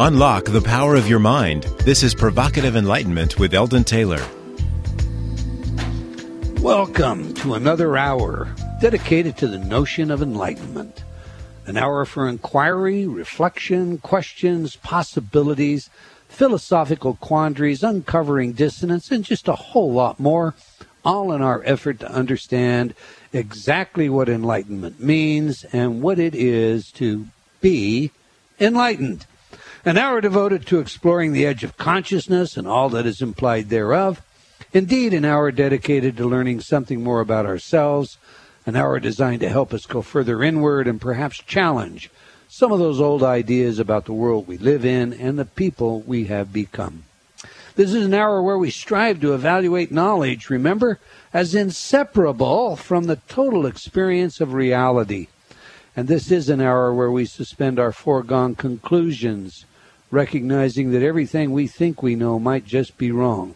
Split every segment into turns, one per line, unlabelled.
Unlock the power of your mind. This is Provocative Enlightenment with Eldon Taylor.
Welcome to another hour dedicated to the notion of enlightenment. An hour for inquiry, reflection, questions, possibilities, philosophical quandaries, uncovering dissonance, and just a whole lot more, all in our effort to understand exactly what enlightenment means and what it is to be enlightened. An hour devoted to exploring the edge of consciousness and all that is implied thereof. Indeed, an hour dedicated to learning something more about ourselves, an hour designed to help us go further inward and perhaps challenge some of those old ideas about the world we live in and the people we have become. This is an hour where we strive to evaluate knowledge, remember, as inseparable from the total experience of reality. And this is an hour where we suspend our foregone conclusions, recognizing that everything we think we know might just be wrong.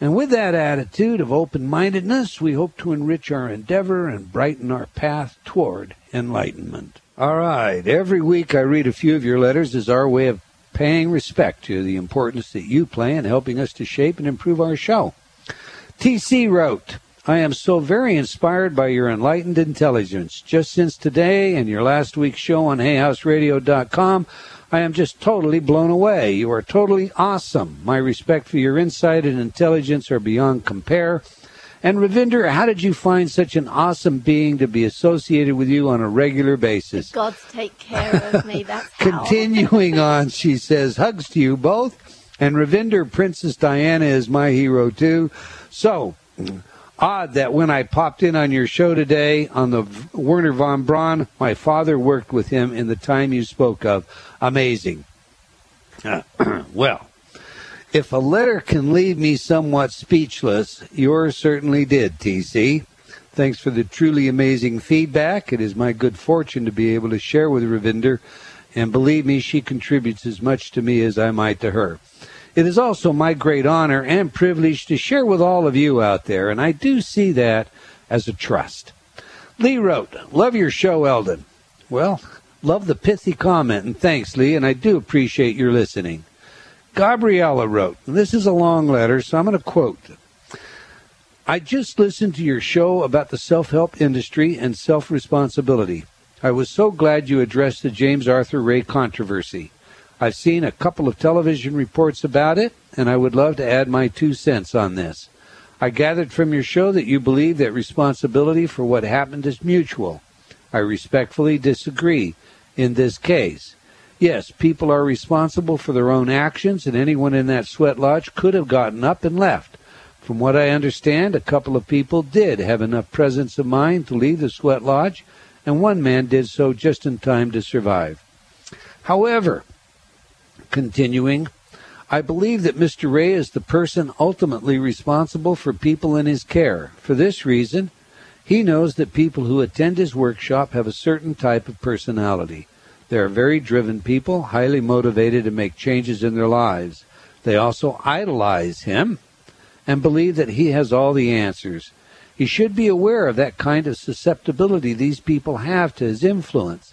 And with that attitude of open mindedness, we hope to enrich our endeavor and brighten our path toward enlightenment. All right, every week I read a few of your letters as our way of paying respect to the importance that you play in helping us to shape and improve our show. TC wrote, I am so very inspired by your enlightened intelligence. Just since today and your last week's show on HayHouseRadio.com, I am just totally blown away. You are totally awesome. My respect for your insight and intelligence are beyond compare. And Ravinder, how did you find such an awesome being to be associated with you on a regular basis?
The gods take care of me. That's.
Continuing on, she says, hugs to you both. And Ravinder, Princess Diana is my hero too. So, odd that when I popped in on your show today on the Wernher von Braun, my father worked with him in the time you spoke of. Amazing. Uh, well, if a letter can leave me somewhat speechless, yours certainly did, TC. Thanks for the truly amazing feedback. It is my good fortune to be able to share with Ravinder, and believe me, she contributes as much to me as I might to her. It is also my great honor and privilege to share with all of you out there, and I do see that as a trust. Lee wrote, Love your show, Eldon. Well, love the pithy comment, and thanks, Lee, and I do appreciate your listening. Gabriella wrote, this is a long letter, so I'm going to quote. I just listened to your show about the self help industry and self responsibility. I was so glad you addressed the James Arthur Ray controversy. I've seen a couple of television reports about it, and I would love to add my two cents on this. I gathered from your show that you believe that responsibility for what happened is mutual. I respectfully disagree in this case. Yes, people are responsible for their own actions, and anyone in that sweat lodge could have gotten up and left. From what I understand, a couple of people did have enough presence of mind to leave the sweat lodge, and one man did so just in time to survive. However, Continuing, I believe that Mr. Ray is the person ultimately responsible for people in his care. For this reason, he knows that people who attend his workshop have a certain type of personality. They are very driven people, highly motivated to make changes in their lives. They also idolize him and believe that he has all the answers. He should be aware of that kind of susceptibility these people have to his influence.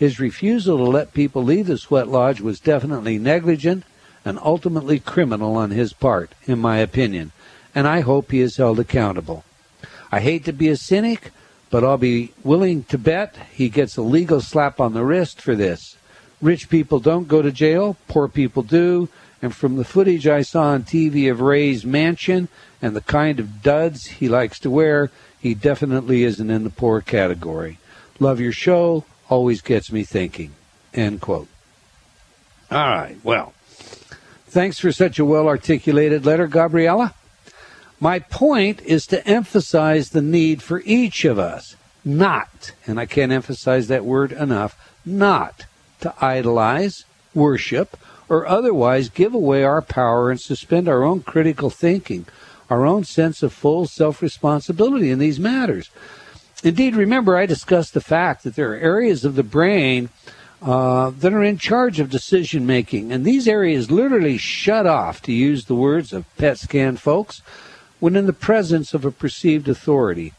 His refusal to let people leave the sweat lodge was definitely negligent and ultimately criminal on his part, in my opinion, and I hope he is held accountable. I hate to be a cynic, but I'll be willing to bet he gets a legal slap on the wrist for this. Rich people don't go to jail, poor people do, and from the footage I saw on TV of Ray's mansion and the kind of duds he likes to wear, he definitely isn't in the poor category. Love your show always gets me thinking. End quote. All right, well, thanks for such a well articulated letter, Gabriella. My point is to emphasize the need for each of us not, and I can't emphasize that word enough, not to idolize, worship, or otherwise give away our power and suspend our own critical thinking, our own sense of full self responsibility in these matters. Indeed, remember, I discussed the fact that there are areas of the brain uh, that are in charge of decision making, and these areas literally shut off, to use the words of PET scan folks, when in the presence of a perceived authority.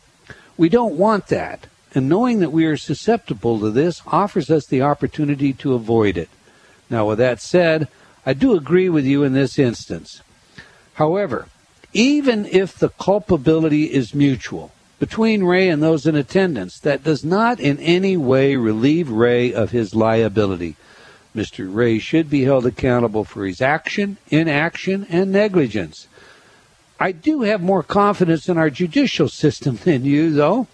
We don't want that, and knowing that we are susceptible to this offers us the opportunity to avoid it. Now, with that said, I do agree with you in this instance. However, even if the culpability is mutual between Ray and those in attendance, that does not in any way relieve Ray of his liability. Mr. Ray should be held accountable for his action, inaction, and negligence. I do have more confidence in our judicial system than you, though.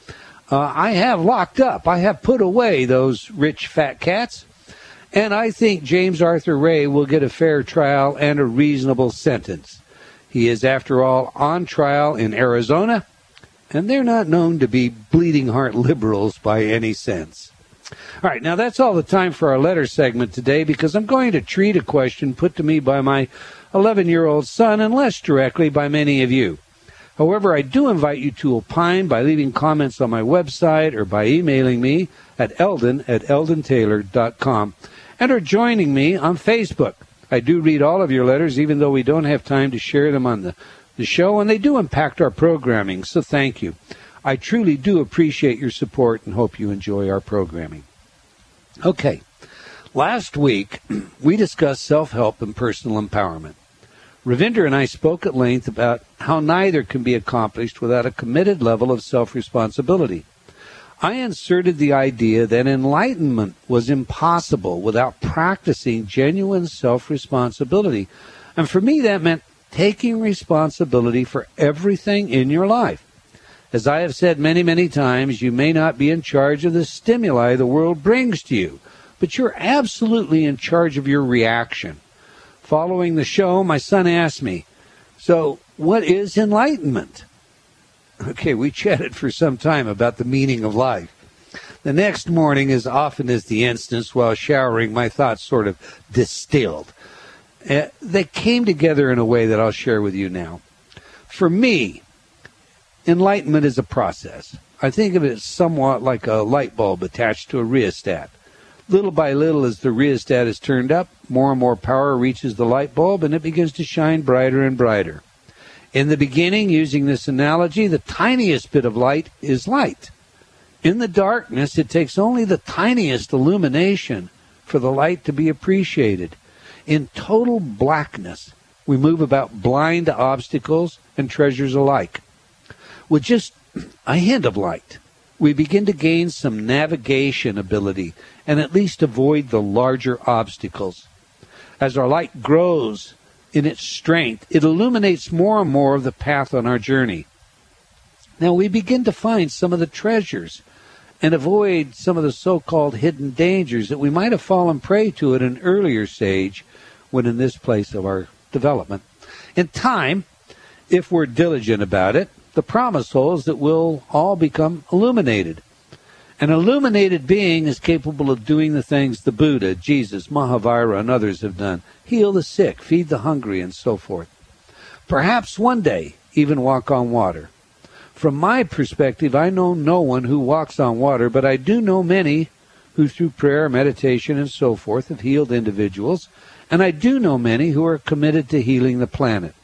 Uh, I have locked up, I have put away those rich fat cats, and I think James Arthur Ray will get a fair trial and a reasonable sentence. He is, after all, on trial in Arizona, and they're not known to be bleeding heart liberals by any sense. All right, now that's all the time for our letter segment today because I'm going to treat a question put to me by my 11 year old son and less directly by many of you. However, I do invite you to opine by leaving comments on my website or by emailing me at eldon at eldontaylor.com and are joining me on Facebook. I do read all of your letters, even though we don't have time to share them on the, the show, and they do impact our programming, so thank you. I truly do appreciate your support and hope you enjoy our programming. Okay, last week we discussed self help and personal empowerment. Ravinder and I spoke at length about how neither can be accomplished without a committed level of self responsibility. I inserted the idea that enlightenment was impossible without practicing genuine self responsibility. And for me, that meant taking responsibility for everything in your life. As I have said many, many times, you may not be in charge of the stimuli the world brings to you, but you're absolutely in charge of your reaction. Following the show, my son asked me, So, what is enlightenment? Okay, we chatted for some time about the meaning of life. The next morning, as often as the instance, while showering, my thoughts sort of distilled. Uh, they came together in a way that I'll share with you now. For me, enlightenment is a process. I think of it somewhat like a light bulb attached to a rheostat. Little by little, as the rheostat is turned up, more and more power reaches the light bulb and it begins to shine brighter and brighter. In the beginning, using this analogy, the tiniest bit of light is light. In the darkness, it takes only the tiniest illumination for the light to be appreciated. In total blackness, we move about blind to obstacles and treasures alike. With just a hint of light, we begin to gain some navigation ability and at least avoid the larger obstacles. As our light grows in its strength, it illuminates more and more of the path on our journey. Now we begin to find some of the treasures and avoid some of the so called hidden dangers that we might have fallen prey to at an earlier stage when in this place of our development. In time, if we're diligent about it, the promise holds that we'll all become illuminated. An illuminated being is capable of doing the things the Buddha, Jesus, Mahavira, and others have done heal the sick, feed the hungry, and so forth. Perhaps one day even walk on water. From my perspective, I know no one who walks on water, but I do know many who, through prayer, meditation, and so forth, have healed individuals, and I do know many who are committed to healing the planet.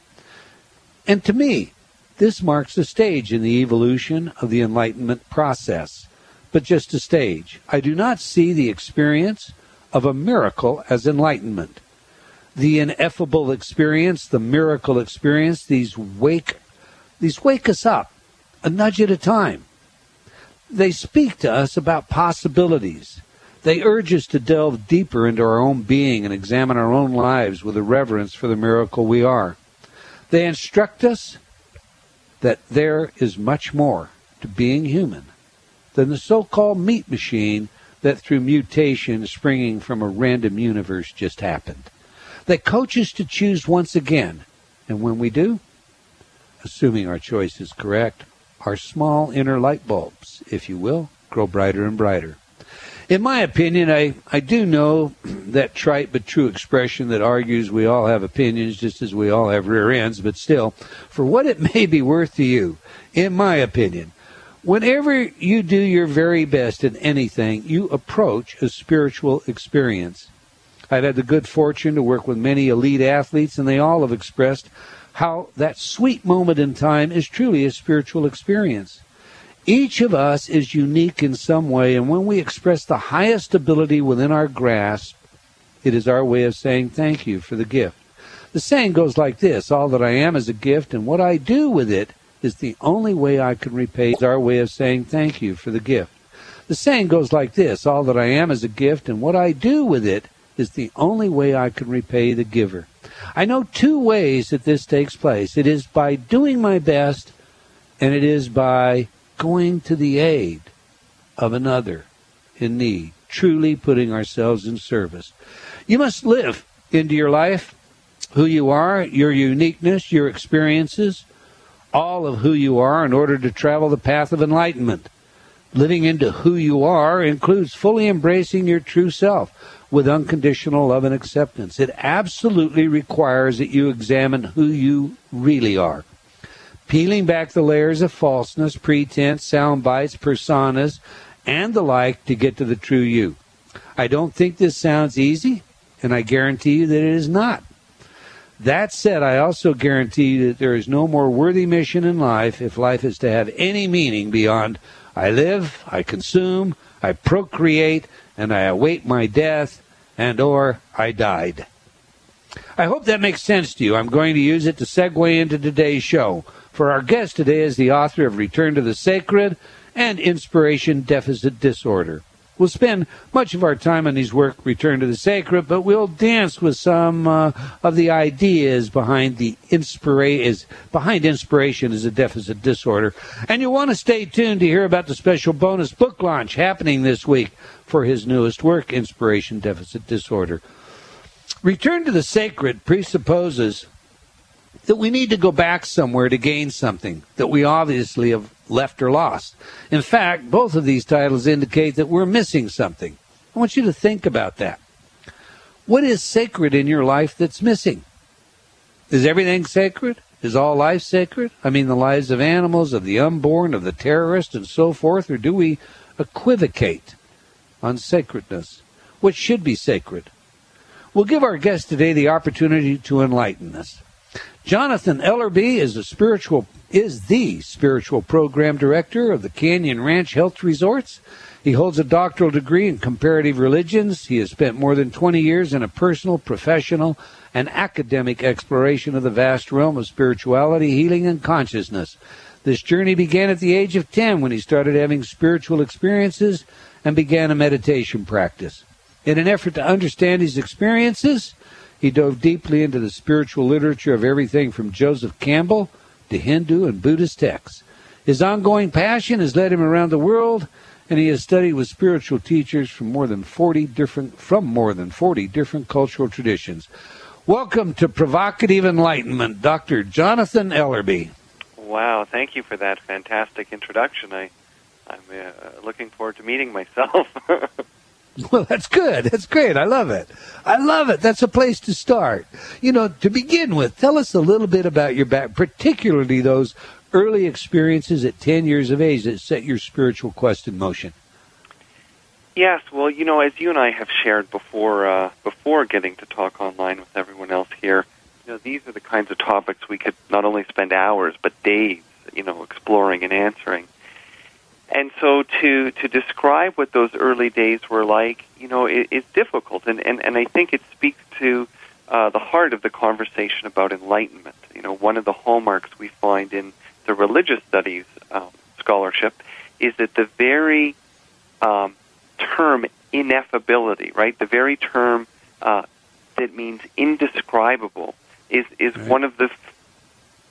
And to me, this marks a stage in the evolution of the Enlightenment process, but just a stage. I do not see the experience of a miracle as enlightenment. The ineffable experience, the miracle experience, these wake these wake us up a nudge at a time. They speak to us about possibilities. They urge us to delve deeper into our own being and examine our own lives with a reverence for the miracle we are. They instruct us that there is much more to being human than the so called meat machine that through mutation springing from a random universe just happened. They coach us to choose once again, and when we do, assuming our choice is correct, our small inner light bulbs, if you will, grow brighter and brighter. In my opinion, I, I do know that trite but true expression that argues we all have opinions just as we all have rear ends, but still, for what it may be worth to you, in my opinion, whenever you do your very best in anything, you approach a spiritual experience. I've had the good fortune to work with many elite athletes, and they all have expressed how that sweet moment in time is truly a spiritual experience. Each of us is unique in some way, and when we express the highest ability within our grasp, It is our way of saying thank you for the gift. The saying goes like this All that I am is a gift, and what I do with it is the only way I can repay. It's our way of saying thank you for the gift. The saying goes like this All that I am is a gift, and what I do with it is the only way I can repay the giver. I know two ways that this takes place it is by doing my best, and it is by going to the aid of another in need, truly putting ourselves in service. You must live into your life who you are, your uniqueness, your experiences, all of who you are in order to travel the path of enlightenment. Living into who you are includes fully embracing your true self with unconditional love and acceptance. It absolutely requires that you examine who you really are. Peeling back the layers of falseness, pretense, sound bites, personas, and the like to get to the true you. I don't think this sounds easy, and I guarantee you that it is not. That said, I also guarantee you that there is no more worthy mission in life if life is to have any meaning beyond I live, I consume, I procreate, and I await my death, and or I died. I hope that makes sense to you. I'm going to use it to segue into today's show. For our guest today is the author of Return to the Sacred and Inspiration Deficit Disorder. We'll spend much of our time on his work, Return to the Sacred, but we'll dance with some uh, of the ideas behind the inspira- is behind inspiration as a deficit disorder. And you'll want to stay tuned to hear about the special bonus book launch happening this week for his newest work, Inspiration Deficit Disorder. Return to the Sacred presupposes that we need to go back somewhere to gain something that we obviously have left or lost. In fact, both of these titles indicate that we're missing something. I want you to think about that. What is sacred in your life that's missing? Is everything sacred? Is all life sacred? I mean, the lives of animals, of the unborn, of the terrorist, and so forth? Or do we equivocate on sacredness? What should be sacred? We'll give our guest today the opportunity to enlighten us. Jonathan Ellerby is a spiritual is the spiritual program director of the Canyon Ranch Health Resorts. He holds a doctoral degree in comparative religions. He has spent more than 20 years in a personal, professional, and academic exploration of the vast realm of spirituality, healing, and consciousness. This journey began at the age of 10 when he started having spiritual experiences and began a meditation practice. In an effort to understand his experiences, he dove deeply into the spiritual literature of everything from Joseph Campbell to Hindu and Buddhist texts. His ongoing passion has led him around the world, and he has studied with spiritual teachers from more than 40 different from more than 40 different cultural traditions. Welcome to Provocative Enlightenment, Dr. Jonathan Ellerby.
Wow, thank you for that fantastic introduction. I I'm uh, looking forward to meeting myself.
Well, that's good. That's great. I love it. I love it. That's a place to start. You know, to begin with, tell us a little bit about your back, particularly those early experiences at 10 years of age that set your spiritual quest in motion.
Yes, well, you know, as you and I have shared before, uh, before getting to talk online with everyone else here, you know, these are the kinds of topics we could not only spend hours but days, you know, exploring and answering. And so to to describe what those early days were like, you know, it, it's difficult, and, and and I think it speaks to uh, the heart of the conversation about enlightenment. You know, one of the hallmarks we find in the religious studies um, scholarship is that the very um, term ineffability, right, the very term uh, that means indescribable, is is right. one of the f-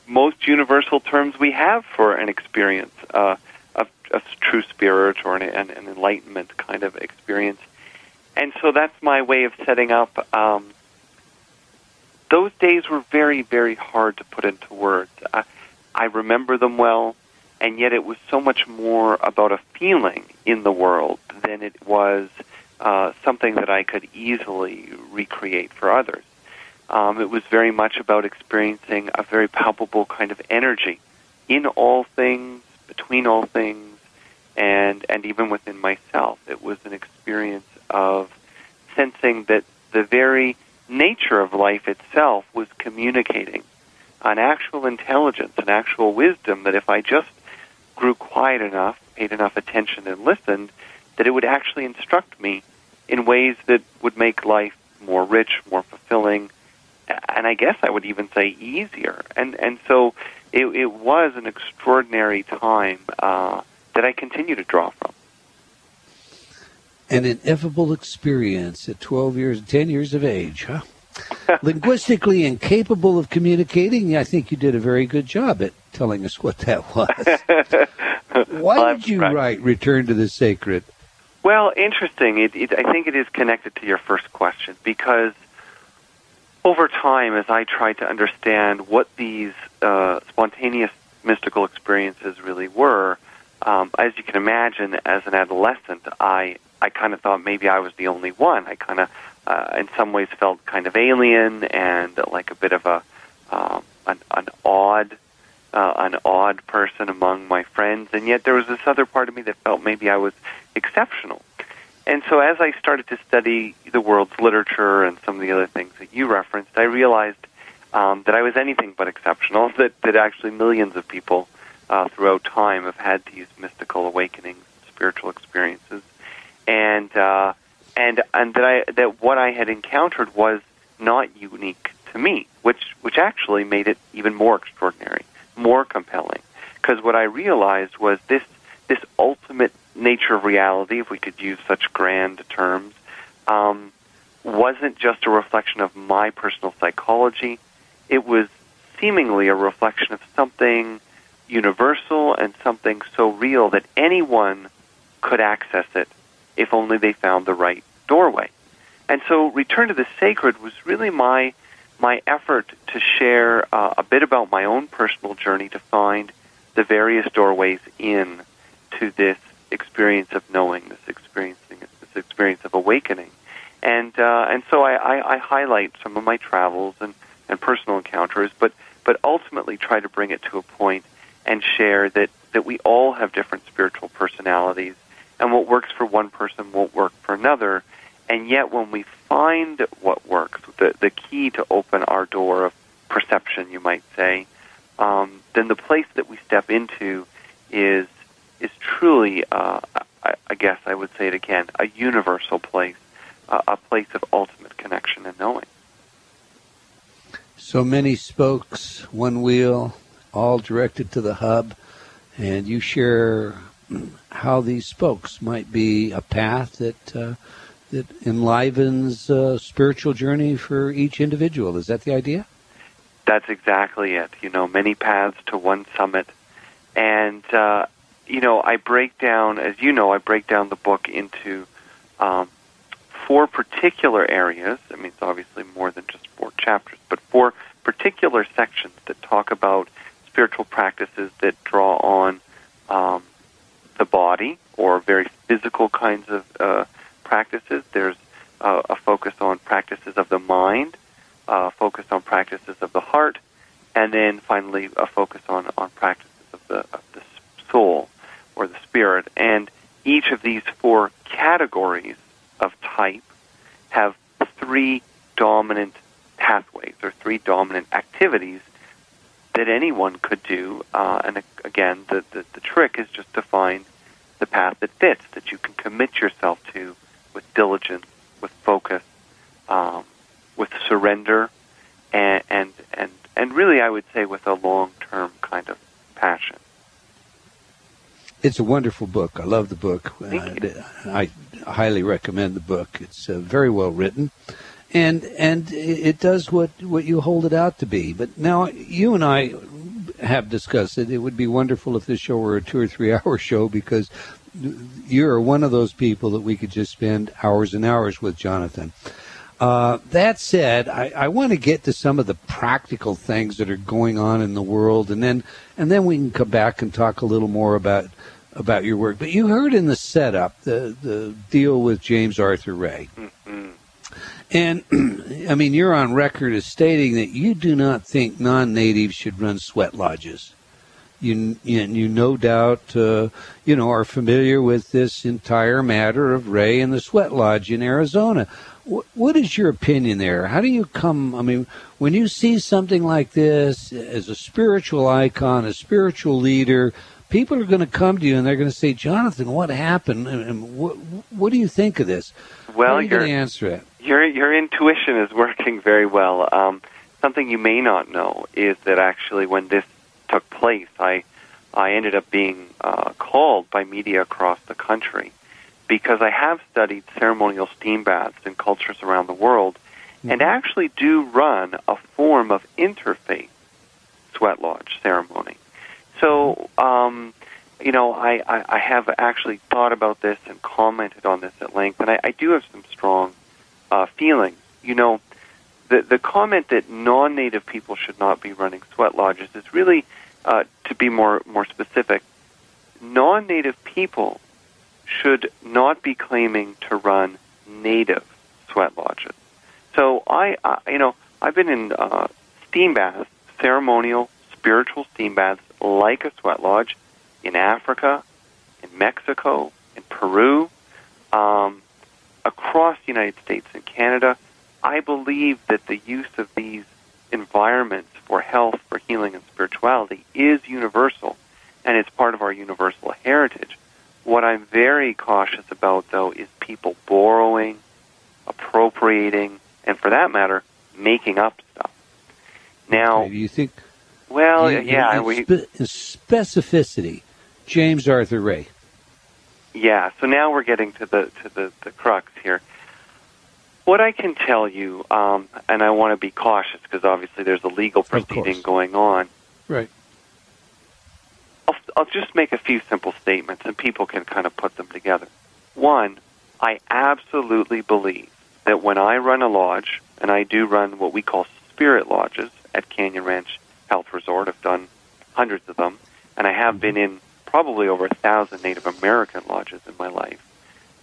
most universal terms we have for an experience. Uh, a true spirit or an, an, an enlightenment kind of experience. And so that's my way of setting up. Um, those days were very, very hard to put into words. I, I remember them well, and yet it was so much more about a feeling in the world than it was uh, something that I could easily recreate for others. Um, it was very much about experiencing a very palpable kind of energy in all things, between all things, and and even within myself, it was an experience of sensing that the very nature of life itself was communicating an actual intelligence, an actual wisdom that if I just grew quiet enough, paid enough attention and listened, that it would actually instruct me in ways that would make life more rich, more fulfilling, and I guess I would even say easier. And and so it, it was an extraordinary time uh, that I continue to draw from.
An ineffable experience at 12 years, 10 years of age, huh? Linguistically incapable of communicating, I think you did a very good job at telling us what that was. Why
Well,
did you
right.
write Return to the Sacred?
Well, interesting. It, it, I think it is connected to your first question because over time, as I tried to understand what these uh, spontaneous mystical experiences really were, um, as you can imagine, as an adolescent, I I kind of thought maybe I was the only one. I kind of, uh, in some ways, felt kind of alien and like a bit of a um, an, an odd uh, an odd person among my friends, and yet there was this other part of me that felt maybe I was exceptional. And so, as I started to study the world's literature and some of the other things that you referenced, I realized um, that I was anything but exceptional. That that actually millions of people uh, throughout time have had these mystical awakenings, spiritual experiences, and uh, and and that I that what I had encountered was not unique to me, which which actually made it even more extraordinary, more compelling. Because what I realized was this this ultimate nature of reality, if we could use such grand terms, um, wasn't just a reflection of my personal psychology. It was seemingly a reflection of something universal and something so real that anyone could access it if only they found the right doorway. And so, Return to the Sacred was really my my effort to share uh, a bit about my own personal journey to find the various doorways in to this experience of knowing, this experiencing, this experience of awakening, and uh, and so I, I, I highlight some of my travels and, and personal encounters, but but ultimately try to bring it to a point and share that that we all have different spiritual personalities, and what works for one person won't work for another, and yet when we find what works, the the key to open our door of perception, you might say, um, then the place that we step into is truly, uh, I, I guess I would say it again, a universal place, uh, a place of ultimate connection and knowing.
So many spokes, one wheel, all directed to the hub, and you share how these spokes might be a path that uh, that enlivens uh, spiritual journey for each individual. Is that the idea?
That's exactly it. You know, many paths to one summit, and uh, you know, I break down, as you know, I break down the book into um, four particular areas. I mean, it's obviously more than just four chapters, but four particular sections that talk about spiritual practices that draw on um, the body or very physical kinds of uh, practices. There's uh, a focus on practices of the mind, uh, focus on practices of the heart, and then finally a focus on, on practices of the, of the soul or the spirit. And each of these four categories of type have three dominant pathways or three dominant activities that anyone could do. Uh, and again, the, the, the trick is just to find the path that fits, that you can commit yourself to with diligence, with focus, um, with surrender, and, and, and, and really, I would say, with a long term passion.
It's a wonderful book. I love the book. Uh, I highly recommend the book. It's uh, very well written, and and it does what what you hold it out to be. But now you and I have discussed it. It would be wonderful if this show were a two or three hour show because you're one of those people that we could just spend hours and hours with, Jonathan. Uh, that said, I, I want to get to some of the practical things that are going on in the world, and then and then we can come back and talk a little more about about your work. But you heard in the setup the the deal with James Arthur Ray,
Mm-hmm.
and I mean you're on record as stating that you do not think non-natives should run sweat lodges. You you, you no doubt uh, you know are familiar with this entire matter of Ray and the sweat lodge in Arizona. What, what is your opinion there? How do you come? I mean, when you see something like this as a spiritual icon, a spiritual leader, people are going to come to you and they're going to say, "Jonathan, what happened? And what what do you think of this?"
Well,
you
your
going to answer it?
your your intuition is working very well. Um, something you may not know is that actually, when this took place, I I ended up being uh, called by media across the country because I have studied ceremonial steam baths in cultures around the world, and actually do run a form of interfaith sweat lodge ceremony. So, um, you know, I, I, I have actually thought about this and commented on this at length, and I, I do have some strong uh, feelings. You know, the the comment that non-native people should not be running sweat lodges is really, uh, to be more more specific, non-native people should not be claiming to run native sweat lodges. So I, I you know, I've been in uh, steam baths, ceremonial, spiritual steam baths like a sweat lodge in Africa, in Mexico, in Peru, um, across the United States and Canada. I believe that the use of these environments for health, for healing, and spirituality is universal, and it's part of our universal heritage. What I'm very cautious about, though, is people borrowing, appropriating, and for that matter, making up stuff. Now,
Okay, do you think?
well,
in-
yeah,
in,
we,
specificity, James Arthur Ray.
Yeah, so now we're getting to the to the, the crux here. What I can tell you, um, and I want to be cautious because obviously there's a legal proceeding going on.
Right.
I'll, just make a few simple statements, and people can kind of put them together. One, I absolutely believe that when I run a lodge, and I do run what we call spirit lodges at Canyon Ranch Health Resort, I've done hundreds of them, and I have been in probably over a thousand Native American lodges in my life.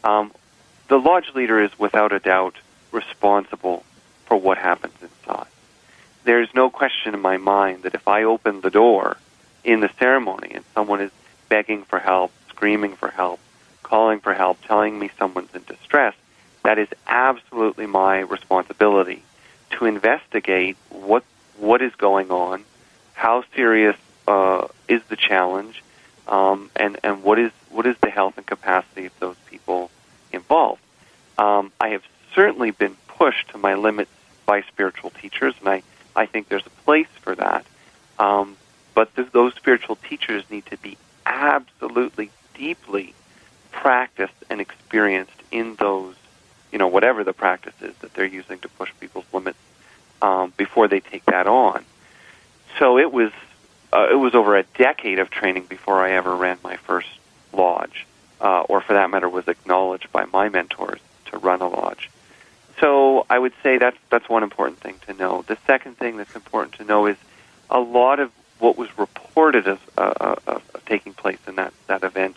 Um, the lodge leader is without a doubt responsible for what happens inside. There's no question in my mind that if I open the door in the ceremony and someone is begging for help, screaming for help, calling for help, telling me someone's in distress, that is absolutely my responsibility to investigate what what is going on, how serious uh, is the challenge, um, and and what is what is the health and capacity of those people involved. Um, I have certainly been pushed to my limits by spiritual teachers, and I I think there's a place for that. Um, but th- those spiritual teachers need to be absolutely deeply practiced and experienced in those, you know, whatever the practice is that they're using to push people's limits um, before they take that on. So it was uh, it was over a decade of training before I ever ran my first lodge, uh, or for that matter, was acknowledged by my mentors to run a lodge. So I would say that's that's one important thing to know. The second thing that's important to know is a lot of what was reported as uh, uh, of taking place in that that event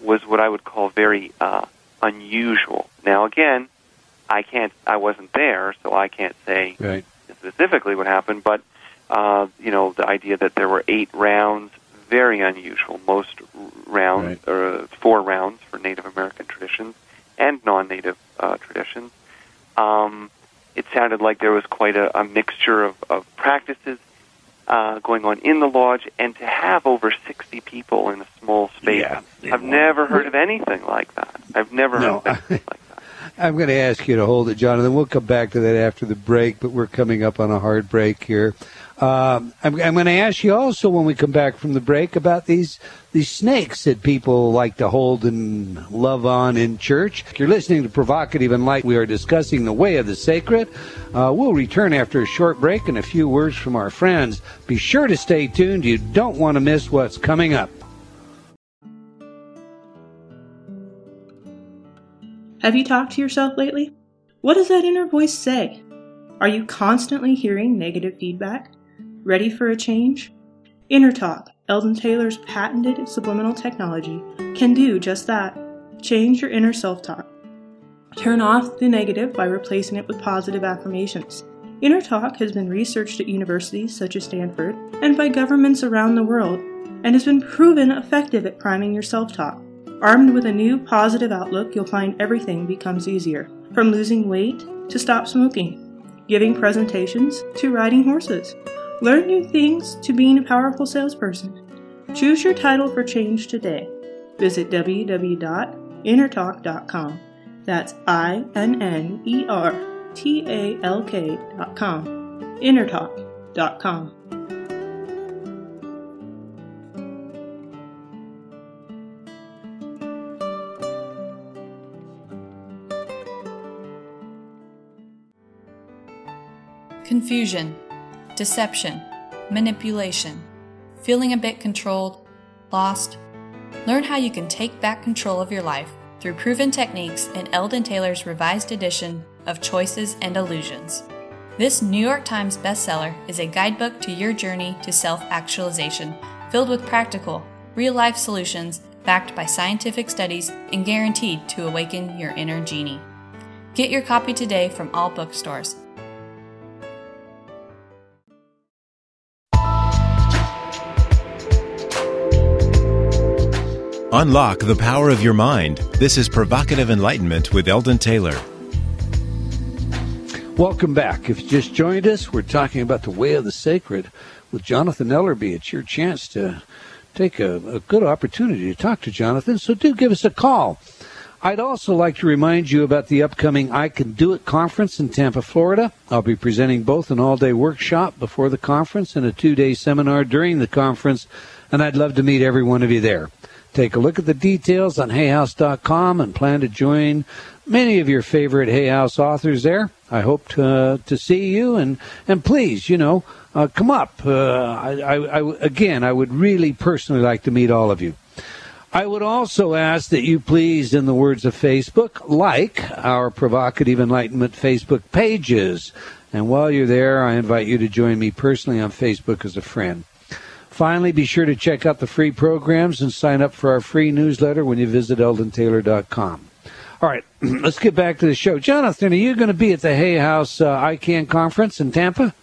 was what I would call very uh, unusual. Now, again, I can't, I wasn't there, so I can't say
Right.
specifically what happened. But uh, you know, the idea that there were eight rounds, very unusual. Most rounds,
Right.
or four rounds for Native American traditions and non-Native uh, traditions. Um, it sounded like there was quite a, a mixture of, of practices uh, going on in the lodge, and to have over 60 people in a small space,
Yeah.
I've never heard of anything like that. I've never
No.
heard of anything like that.
I'm going to ask you to hold it, Jonathan. We'll come back to that after the break, but we're coming up on a hard break here. Um, I'm, I'm going to ask you also when we come back from the break about these these snakes that people like to hold and love on in church. If you're listening to Provocative Enlightenment. We are discussing the way of the sacred. Uh, we'll return after a short break and a few words from our friends. Be sure to stay tuned. You don't want to miss what's coming up.
Have you talked to yourself lately? What does that inner voice say? Are you constantly hearing negative feedback? Ready for a change? Inner Talk, Eldon Taylor's patented subliminal technology, can do just that. Change your inner self talk. Turn off the negative by replacing it with positive affirmations. Inner Talk has been researched at universities such as Stanford and by governments around the world and has been proven effective at priming your self talk. Armed with a new positive outlook, you'll find everything becomes easier. From losing weight to stop smoking, giving presentations to riding horses. Learn new things to being a powerful salesperson. Choose your title for change today. Visit www.innertalk.com. That's I N N E R T A L K dot com. Innertalk dot com.
Confusion, deception, manipulation, feeling a bit controlled, lost. Learn how you can take back control of your life through proven techniques in Eldon Taylor's revised edition of Choices and Illusions. This New York Times bestseller is a guidebook to your journey to self actualization, filled with practical, real life solutions backed by scientific studies and guaranteed to awaken your inner genie. Get your copy today from all bookstores.
Unlock the power of your mind. This is Provocative Enlightenment with Eldon Taylor.
Welcome back. If you just joined us, we're talking about the way of the sacred with Jonathan Ellerby. It's your chance to take a, a good opportunity to talk to Jonathan, so do give us a call. I'd also like to remind you about the upcoming I Can Do It conference in Tampa, Florida. I'll be presenting both an all day workshop before the conference and a two day seminar during the conference, and I'd love to meet every one of you there. Take a look at the details on hayhouse.com and plan to join many of your favorite Hay House authors there. I hope to, uh, to see you and, and please, you know, uh, come up. Uh, I, I, I, again, I would really personally like to meet all of you. I would also ask that you please, in the words of Facebook, like our Provocative Enlightenment Facebook pages. And while you're there, I invite you to join me personally on Facebook as a friend. Finally, be sure to check out the free programs and sign up for our free newsletter when you visit eldontaylor.com. All right, let's get back to the show. Jonathan, are you going to be at the Hay House uh, I Can conference in Tampa?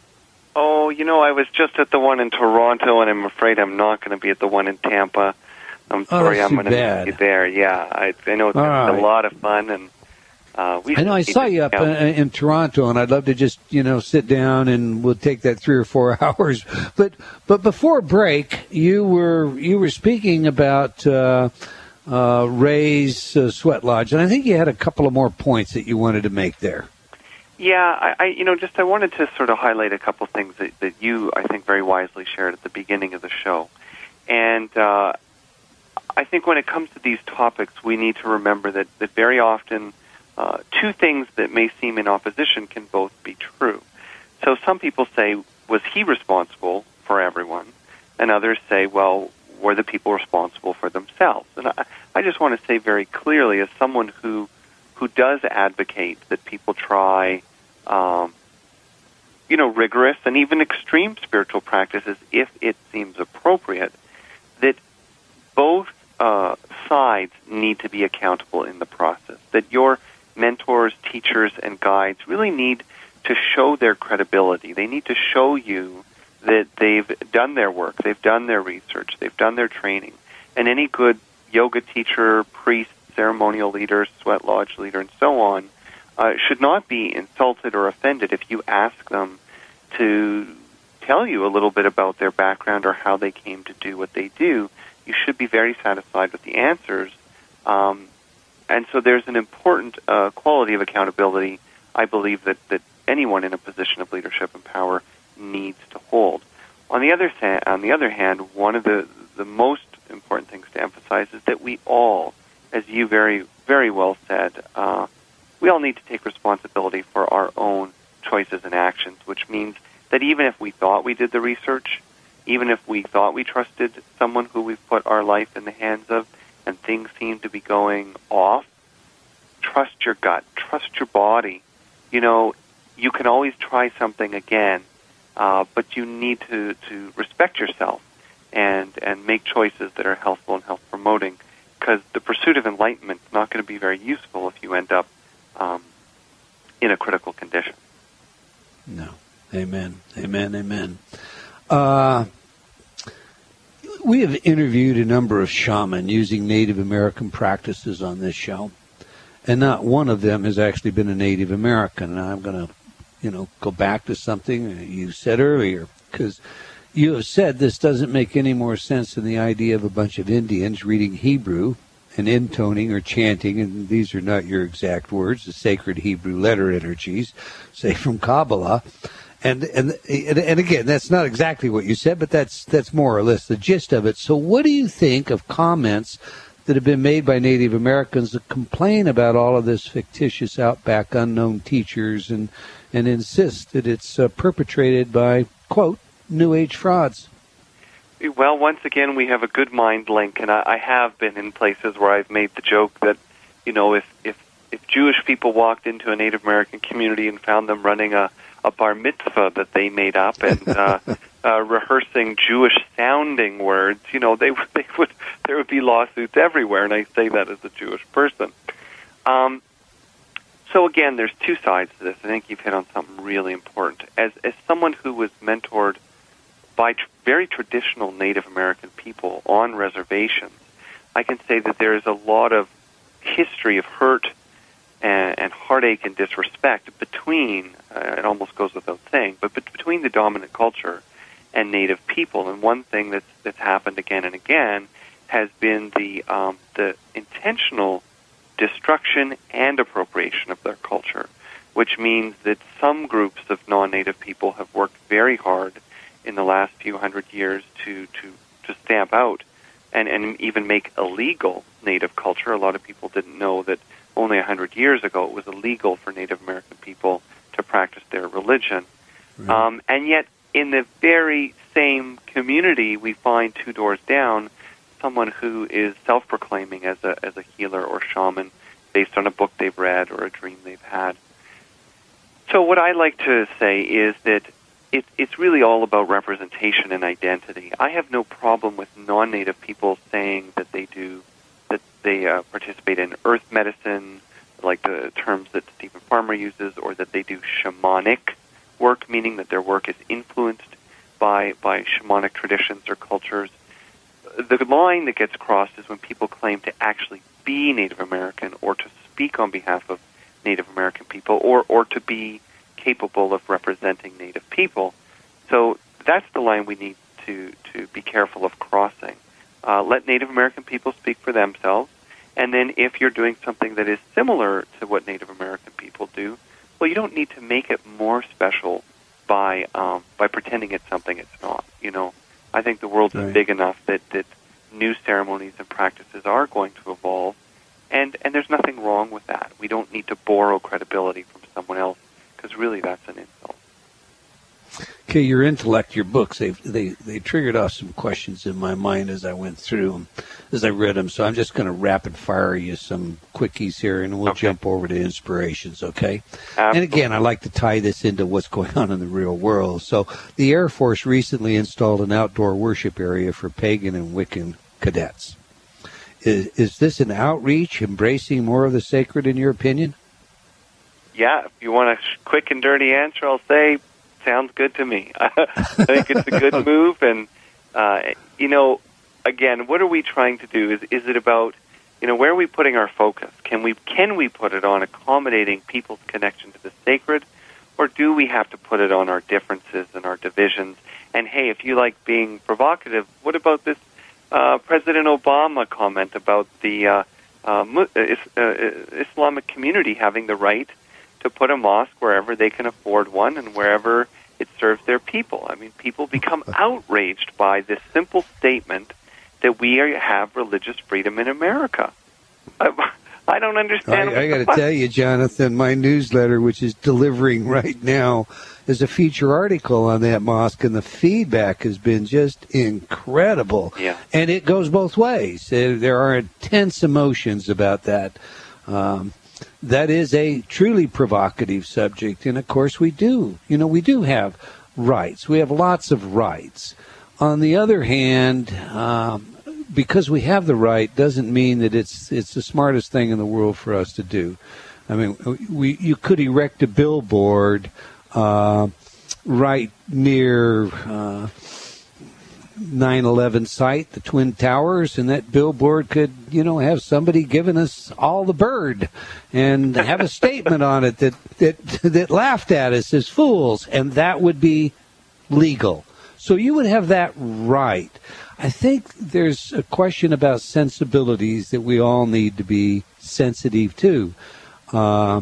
Oh, you know, I was just at the one in Toronto, and I'm afraid I'm not going to be at the one in Tampa. I'm
Oh,
sorry,
that's
I'm going to be there. Yeah, I, I know it's
All
a lot of fun, and uh.
I know I saw you up
yeah.
uh, in Toronto, and I'd love to just you know sit down and we'll take that three or four hours. But but before break, you were you were speaking about uh, uh, Ray's uh, Sweat Lodge, and I think you had a couple of more points that you wanted to make there.
Yeah, I, I you know just I wanted to sort of highlight a couple of things that, that you I think very wisely shared at the beginning of the show, and uh, I think when it comes to these topics, we need to remember that that very often uh, two things that may seem in opposition can both be true. So some people say, was he responsible for everyone? And others say, well, were the people responsible for themselves? And I, I just want to say very clearly, as someone who who does advocate that people try, um, you know, rigorous and even extreme spiritual practices if it seems appropriate, that both uh, sides need to be accountable in the process. That your mentors, teachers, and guides really need to show their credibility. They need to show you that they've done their work, they've done their research, they've done their training. And any good yoga teacher, priest, ceremonial leader, sweat lodge leader, and so on uh, should not be insulted or offended if you ask them to tell you a little bit about their background or how they came to do what they do. You should be very satisfied with the answers. Um, and so there's an important uh, quality of accountability, I believe, that, that anyone in a position of leadership and power needs to hold. On the other on the other hand, one of the the most important things to emphasize is that we all, as you very very well said, uh, we all need to take responsibility for our own choices and actions. Which means that even if we thought we did the research, even if we thought we trusted someone who we've put our life in the hands of, and things seem to be going off, trust your gut, trust your body. You know, you can always try something again, uh, but you need to, to respect yourself and, and make choices that are healthful and health promoting because the pursuit of enlightenment is not going to be very useful if you end up um, in a critical condition.
No. Amen. Amen. Amen. Uh, we have interviewed a number of shaman using Native American practices on this show, and not one of them has actually been a Native American. And I'm going to, you know, go back to something you said earlier because you have said this doesn't make any more sense than the idea of a bunch of Indians reading Hebrew and intoning or chanting, and these are not your exact words, the sacred Hebrew letter energies, say from Kabbalah. And, and and again, that's not exactly what you said, but that's that's more or less the gist of it. So, what do you think of comments that have been made by Native Americans that complain about all of this fictitious outback unknown teachers and and insist that it's uh, perpetrated by quote New Age frauds?
Well, once again, we have a good mind link, and I, I have been in places where I've made the joke that, you know, if if if Jewish people walked into a Native American community and found them running a a bar mitzvah that they made up and uh, uh, rehearsing Jewish sounding words, you know, they they would there would be lawsuits everywhere, and I say that as a Jewish person. Um, so again, there's two sides to this. I think you've hit on something really important. As as someone who was mentored by tr- very traditional Native American people on reservations, I can say that there is a lot of history of hurt and, and heartache and disrespect between, uh, it almost goes without saying, but between the dominant culture and native people. And one thing that's, that's happened again and again has been the, um, the intentional destruction and appropriation of their culture, which means that some groups of non-native people have worked very hard in the last few hundred years to, to, to stamp out and, and even make illegal native culture. A lot of people didn't know that only a hundred years ago it was illegal for Native American people to practice their religion. Right. Um, and yet, in the very same community, we find two doors down someone who is self-proclaiming as a as a healer or shaman based on a book they've read or a dream they've had. So, what I like to say is that it, it's really all about representation and identity. I have no problem with non-native people saying that they do they uh, participate in earth medicine, like the terms that Steven Farmer uses, or that they do shamanic work, meaning that their work is influenced by by shamanic traditions or cultures. The line that gets crossed is when people claim to actually be Native American or to speak on behalf of Native American people or or to be capable of representing Native people. So that's the line we need to to be careful of crossing. Uh, let Native American people speak for themselves. And then if you're doing something that is similar to what Native American people do, well, you don't need to make it more special by um, by pretending it's something it's not. You know, I think the world right. is big enough that that new ceremonies and practices are going to evolve, and and there's nothing wrong with that. We don't need to borrow credibility from someone else because really that's an insult.
Okay, your intellect, your books, they they they triggered off some questions in my mind as I went through them, as I read them. So I'm just going to rapid fire you some quickies here, and we'll okay. jump over to inspirations. Okay. Absolutely. And again, I like to tie this into what's going on in the real world. So the Air Force recently installed an outdoor worship area for pagan and Wiccan cadets. Is is this an outreach embracing more of the sacred, in your opinion?
Yeah, if you want a quick and dirty answer, I'll say sounds good to me. I think it's a good move, and uh, you know, again, what are we trying to do? Is is it about you know where are we putting our focus? Can we can we put it on accommodating people's connection to the sacred, or do we have to put it on our differences and our divisions? And hey, if you like being provocative, what about this uh, President Obama comment about the uh, uh, uh, Islamic community having the right to put a mosque wherever they can afford one and wherever it serves their people. I mean, people become outraged by this simple statement that we are, have religious freedom in America. I, I don't understand.
I, I got to tell you, Jonathan, my newsletter, which is delivering right now, is a feature article on that mosque, and the feedback has been just incredible.
Yeah.
And it goes both ways. There are intense emotions about that. Um, that is a truly provocative subject. And of course, we do. You know, we do have rights. We have lots of rights. On the other hand, um, because we have the right doesn't mean that it's it's the smartest thing in the world for us to do. I mean, we you could erect a billboard uh, right near. Uh, 9/11 site, the Twin Towers, and that billboard could, you know, have somebody giving us all the bird and have a statement on it that that that laughed at us as fools, and that would be legal. So you would have that right. I think there's a question about sensibilities that we all need to be sensitive to. Uh,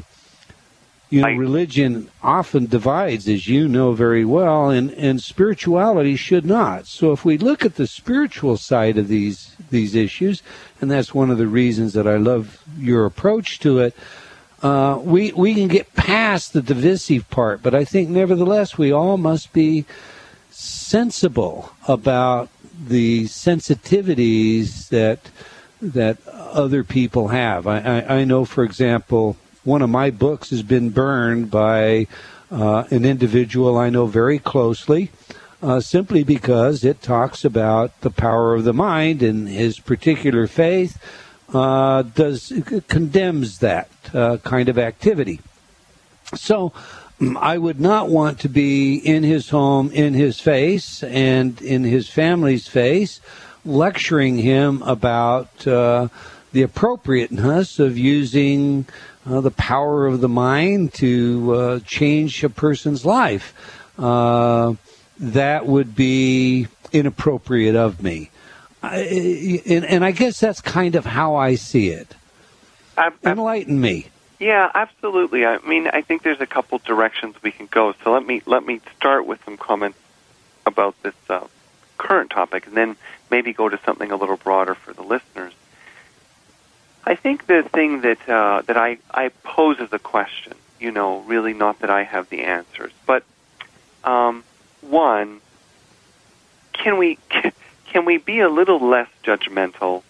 you know, religion often divides, as you know very well, and, and spirituality should not. So if we look at the spiritual side of these these issues, and that's one of the reasons that I love your approach to it, uh, we we can get past the divisive part. But I think, nevertheless, we all must be sensible about the sensitivities that that other people have. I, I, I know, for example, one of my books has been burned by uh, an individual I know very closely, uh, simply because it talks about the power of the mind and his particular faith uh, does condemns that uh, kind of activity. So. I would not want to be in his home, in his face, and in his family's face, lecturing him about uh, the appropriateness of using uh, the power of the mind to uh, change a person's life. Uh, that would be inappropriate of me. I, and, and I guess that's kind of how I see it.
Ab- ab-
Enlighten me.
Yeah, absolutely. I mean, I think there's a couple directions we can go. So let me let me start with some comments about this uh, current topic, and then maybe go to something a little broader for the listeners. I think the thing that uh, that I, I pose as a question, you know, really not that I have the answers, but um, one, can we can we be a little less judgmental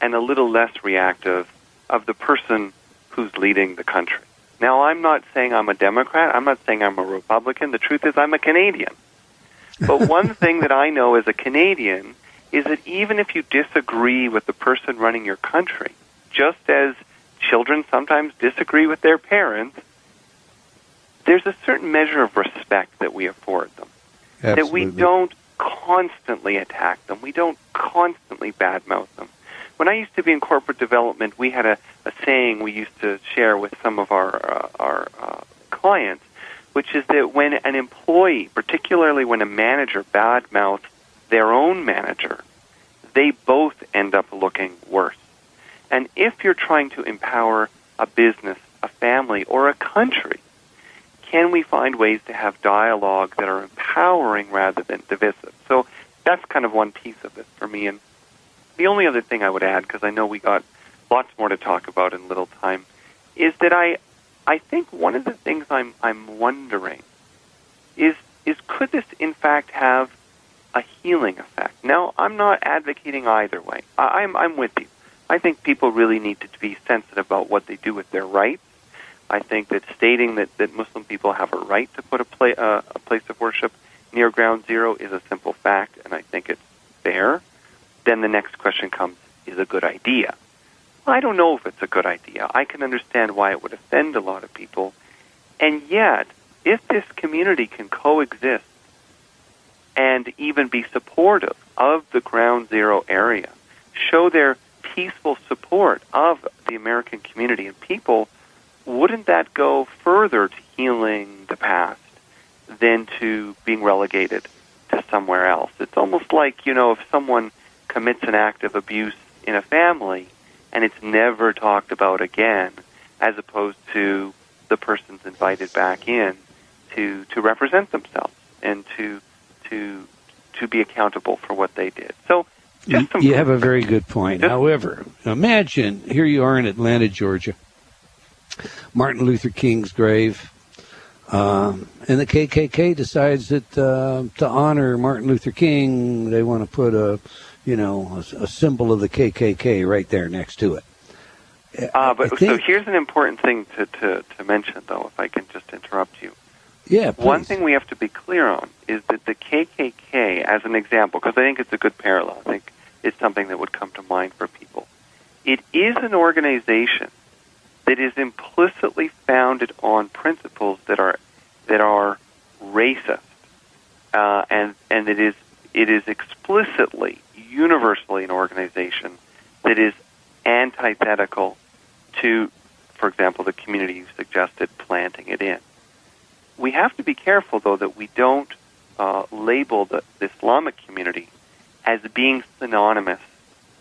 and a little less reactive of the person who's leading the country? Now, I'm not saying I'm a Democrat. I'm not saying I'm a Republican. The truth is, I'm a Canadian. But one thing that I know as a Canadian is that even if you disagree with the person running your country, just as children sometimes disagree with their parents, there's a certain measure of respect that we afford them. That we don't constantly attack them. We don't constantly badmouth them. When I used to be in corporate development, we had a, a saying we used to share with some of our uh, our uh, clients, which is that when an employee, particularly when a manager badmouths their own manager, they both end up looking worse. And if you're trying to empower a business, a family, or a country, can we find ways to have dialogue that are empowering rather than divisive? So that's kind of one piece of it for me. And the only other thing I would add, because I know we got lots more to talk about in little time, is that I, I think one of the things I'm I'm wondering is is could this in fact have a healing effect? Now I'm not advocating either way. I, I'm I'm with you. I think people really need to be sensitive about what they do with their rights. I think that stating that, that Muslim people have a right to put a, pla- uh, a place of worship near ground zero is a simple fact, and I think it's fair. Then the next question comes is a good idea. I don't know if it's a good idea. I can understand why it would offend a lot of people. And yet, if this community can coexist and even be supportive of the ground zero area, show their peaceful support of the American community and people, wouldn't that go further to healing the past than to being relegated to somewhere else? It's almost like, you know, if someone commits an act of abuse in a family and it's never talked about again, as opposed to the person's invited back in to, to represent themselves and to, to, to be accountable for what they did. So,
You, you have a very good point.
Just-
However, imagine here you are in Atlanta, Georgia, Martin Luther King's grave, um, and the KKK decides that uh, to honor Martin Luther King, they want to put a, you know, a, a symbol of the KKK right there next to it.
Uh, but
I
so here's an important thing to, to, to mention, though, if I can just interrupt you.
Yeah, please.
One thing we have to be clear on is that the KKK, as an example, because I think it's a good parallel, I think it's something that would come to mind for people. It is an organization that is implicitly founded on principles that are that are racist, uh, and and it is it is explicitly, universally an organization that is antithetical to, for example, the community you suggested planting it in. We have to be careful, though, that we don't uh, label the, the Islamic community as being synonymous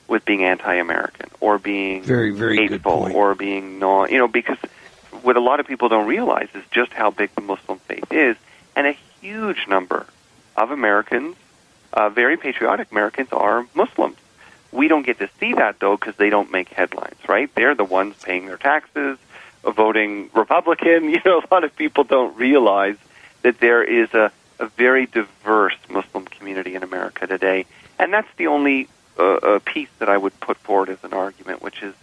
with being anti-American or being
very, very
hateful or being non, you know, because what a lot of people don't realize is just how big the Muslim faith is, and a huge number of Americans, uh, very patriotic Americans, are Muslims. We don't get to see that though because they don't make headlines, right? They're the ones paying their taxes, voting Republican. You know, a lot of people don't realize that there is a, a very diverse Muslim community in America today, and that's the only uh, uh, piece that I would put forward as an argument, which is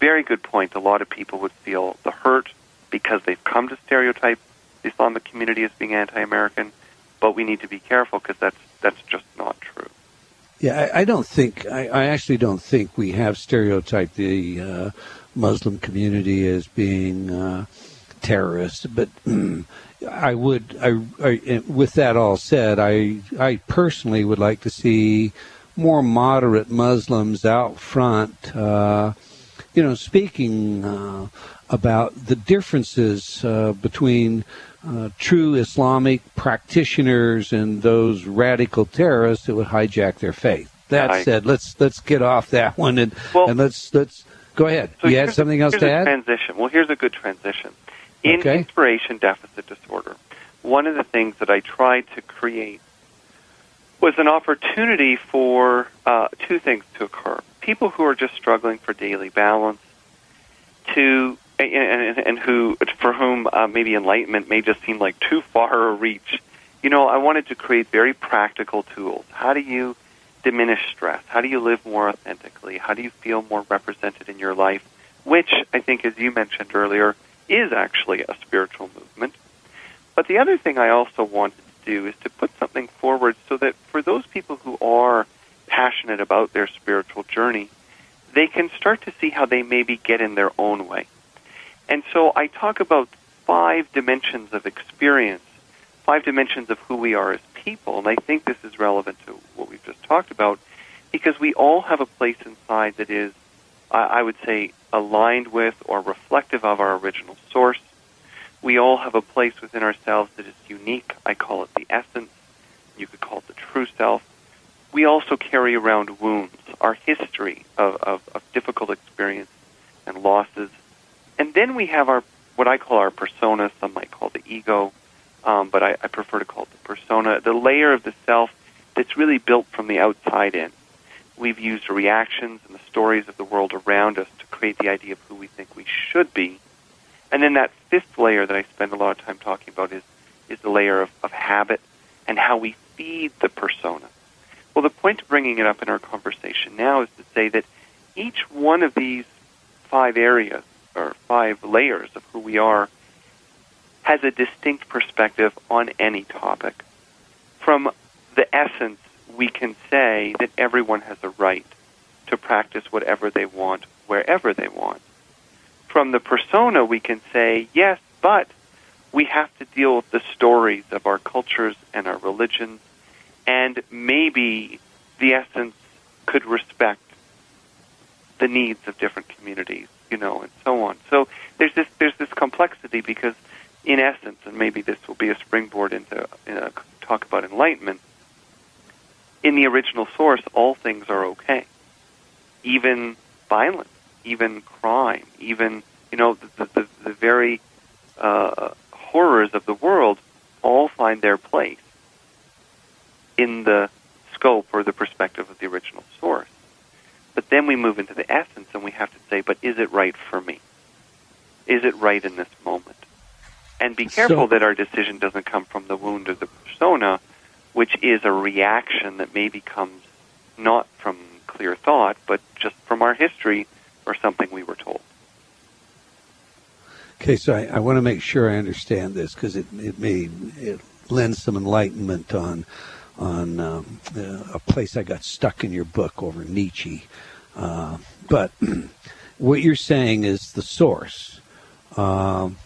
very good point. A lot of people would feel the hurt because they've come to stereotype the Islamic community as being anti-American, but we need to be careful because that's that's just not true.
Yeah, I, I don't think I, I, actually don't think we have stereotyped the uh, Muslim community as being uh, terrorists, but. I would, I, I, with that all said, I, I personally would like to see more moderate Muslims out front, uh, you know, speaking uh, about the differences uh, between uh, true Islamic practitioners and those radical terrorists that would hijack their faith. That I, said, let's let's get off that one and well, and let's let's go ahead.
So
you had something
a,
else to add?
Transition. Well, here's a good transition. In
okay.
inspiration deficit disorder, one of the things that I tried to create was an opportunity for uh, two things to occur. People who are just struggling for daily balance to and, and, and who for whom uh, maybe enlightenment may just seem like too far a reach. You know, I wanted to create very practical tools. How do you diminish stress? How do you live more authentically? How do you feel more represented in your life? Which I think, as you mentioned earlier, is actually a spiritual movement. But the other thing I also wanted to do is to put something forward so that for those people who are passionate about their spiritual journey, they can start to see how they maybe get in their own way. And so I talk about five dimensions of experience, five dimensions of who we are as people, and I think this is relevant to what we've just talked about because we all have a place inside that is, I would say, aligned with or reflective of our original source. We all have a place within ourselves that is unique. I call it the essence. You could call it the true self. We also carry around wounds, our history of, of, of difficult experience and losses and then we have our what I call our persona. Some might call the ego, um, but I, I prefer to call it the persona, the layer of the self that's really built from the outside in. We've used reactions and the stories of the world around us to create the idea of who we think we should be. And then that fifth layer that I spend a lot of time talking about is, is the layer of, of habit and how we feed the persona. Well, the point of bringing it up in our conversation now is to say that each one of these five areas or five layers of who we are has a distinct perspective on any topic. From the essence, we can say that everyone has a right to practice whatever they want, wherever they want. From the persona, we can say, yes, but we have to deal with the stories of our cultures and our religions, and maybe the essence could respect the needs of different communities you know, and so on. So there's this there's this complexity because, in essence, and maybe this will be a springboard into uh, talk about enlightenment. In the original source, all things are okay, even violence, even crime, even you know the the, the very uh, horrors of the world all find their place in the scope or the perspective of the original source. But then we move into the essence and we have to say, but is it right for me? Is it right in this moment? And be careful so, that our decision doesn't come from the wound of the persona, which is a reaction that maybe comes not from clear thought, but just from our history or something we were told.
Okay, so I, I want to make sure I understand this because it, it may it lends some enlightenment on on um, uh, a place I got stuck in your book over Nietzsche. Uh, but what you're saying is the source. Um,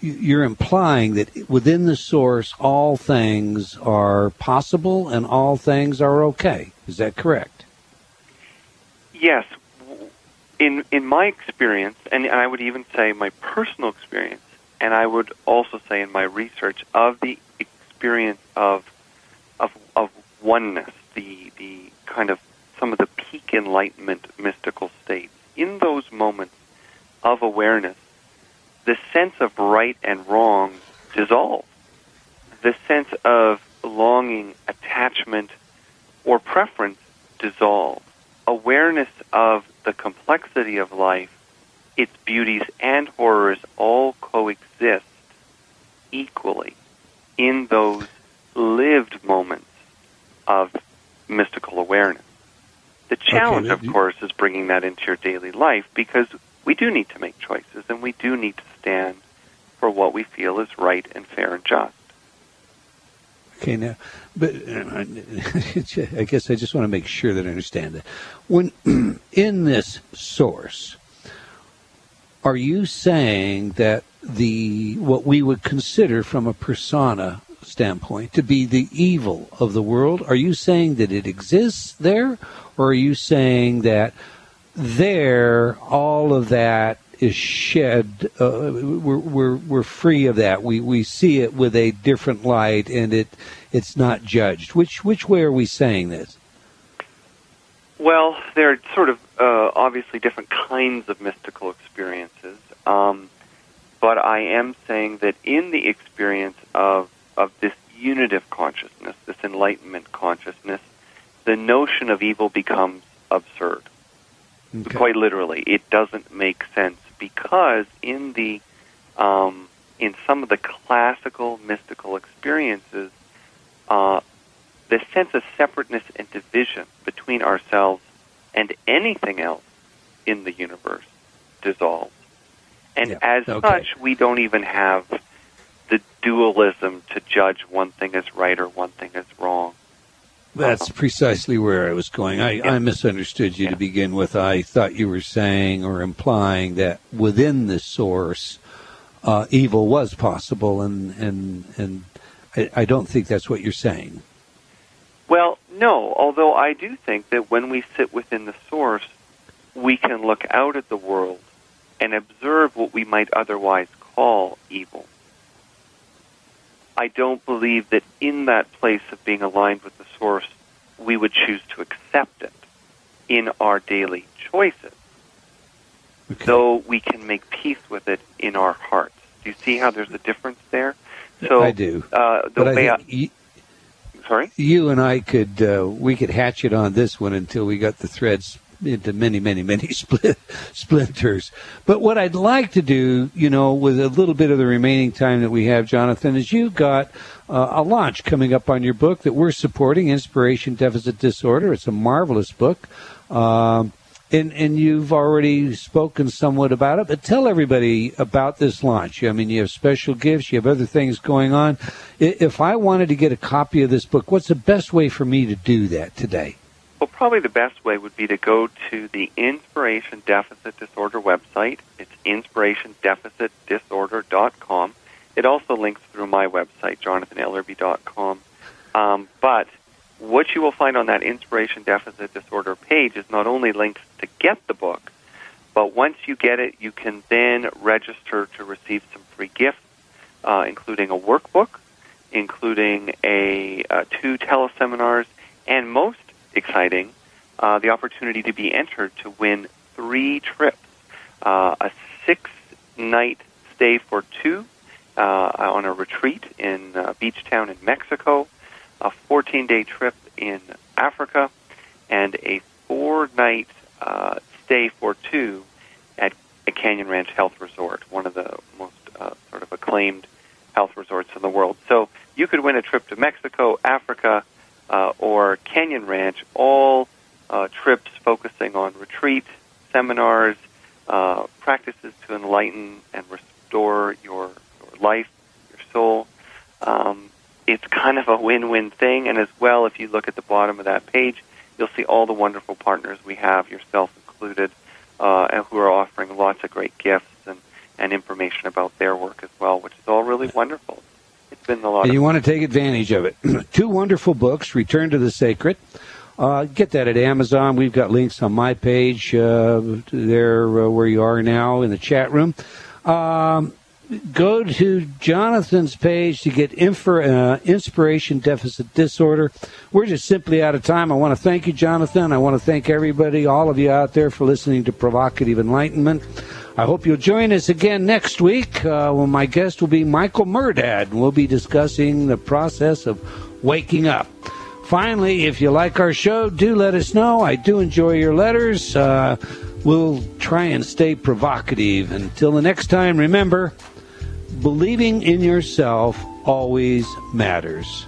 you're implying that within the source, all things are possible and all things are okay. Is that correct?
Yes. In in my experience, and I would even say my personal experience, and I would also say in my research of the experience of of of oneness, the the kind of some of the peak enlightenment mystical states. In those moments of awareness, the sense of right and wrong dissolves. The sense of longing, attachment, or preference dissolve. Awareness of the complexity of life, its beauties and horrors all coexist equally in those lived moments of mystical awareness. The challenge,
Okay,
of course, is bringing that into your daily life because we do need to make choices and we do need to stand for what we feel is right and fair and just.
Okay, now, but uh, I guess I just want to make sure that I understand that. When in this source, are you saying that the what we would consider from a persona standpoint to be the evil of the world? Are you saying that it exists there, or are you saying that there all of that is shed? Uh, we're, we're we're free of that. We we see it with a different light, and it it's not judged. Which which way are we saying this?
Well, there are sort of uh, obviously different kinds of mystical experiences, um, but I am saying that in the experience of of this unitive consciousness, this enlightenment consciousness, the notion of evil becomes absurd.
Okay.
Quite literally, it doesn't make sense because in the um, in some of the classical mystical experiences, uh, the sense of separateness and division between ourselves and anything else in the universe dissolves. And
Yeah,
as
okay.
such, we don't even have the dualism to judge one thing as right or one thing as wrong.
That's precisely where I was going. I, I misunderstood you to begin with. I thought you were saying or implying that within the source, uh, evil was possible, and and and I, I don't think that's what you're saying.
Well, no, although I do think that when we sit within the source, we can look out at the world and observe what we might otherwise call evil. I don't believe that in that place of being aligned with the source, we would choose to accept it in our daily choices,
Okay.
though we can make peace with it in our hearts. Do you see how there's a difference there? So
I do.
Uh, the
But
way I,
you,
sorry.
you and I could uh, we could hatchet on this one until we got the threads into many, many, many split, splinters. But what I'd like to do, you know, with a little bit of the remaining time that we have, Jonathan, is you've got uh, a launch coming up on your book that we're supporting, Inspiration Deficit Disorder. It's a marvelous book. Um, and, and you've already spoken somewhat about it, but tell everybody about this launch. I mean, you have special gifts, you have other things going on. If I wanted to get a copy of this book, what's the best way for me to do that today?
Well, probably the best way would be to go to the Inspiration Deficit Disorder website. It's inspirationdeficitdisorder.com. It also links through my website, jonathanellerby.com. Um, but what you will find on that Inspiration Deficit Disorder page is not only links to get the book, but once you get it, you can then register to receive some free gifts, uh, including a workbook, including a uh, two teleseminars, and most exciting, uh, the opportunity to be entered to win three trips, uh, a six-night stay for two uh, on a retreat in uh, Beach Town in Mexico, a 14-day trip in Africa, and a four-night uh, stay for two at a Canyon Ranch Health Resort, one of the most uh, sort of acclaimed health resorts in the world. So you could win a trip to Mexico, Africa, uh, or Canyon Ranch, all uh, trips focusing on retreat, seminars, uh, practices to enlighten and restore your, your life, your soul. Um, it's kind of a win-win thing, and as well, if you look at the bottom of that page, you'll see all the wonderful partners we have, yourself included, uh, and who are offering lots of great gifts and, and information about their work as well, which is all really wonderful. It's been a lot
And you want to take advantage of it. Two wonderful books, Return to the Sacred. Uh, get that at Amazon. We've got links on my page uh, there uh, where you are now in the chat room. Um, go to Jonathan's page to get infor, uh, inspiration deficit disorder. We're just simply out of time. I want to thank you, Jonathan. I want to thank everybody, all of you out there, for listening to Provocative Enlightenment. I hope you'll join us again next week uh, when my guest will be Michael Mirdad. We'll be discussing the process of waking up. Finally, if you like our show, do let us know. I do enjoy your letters. Uh, we'll try and stay provocative. Until the next time, remember believing in yourself always matters.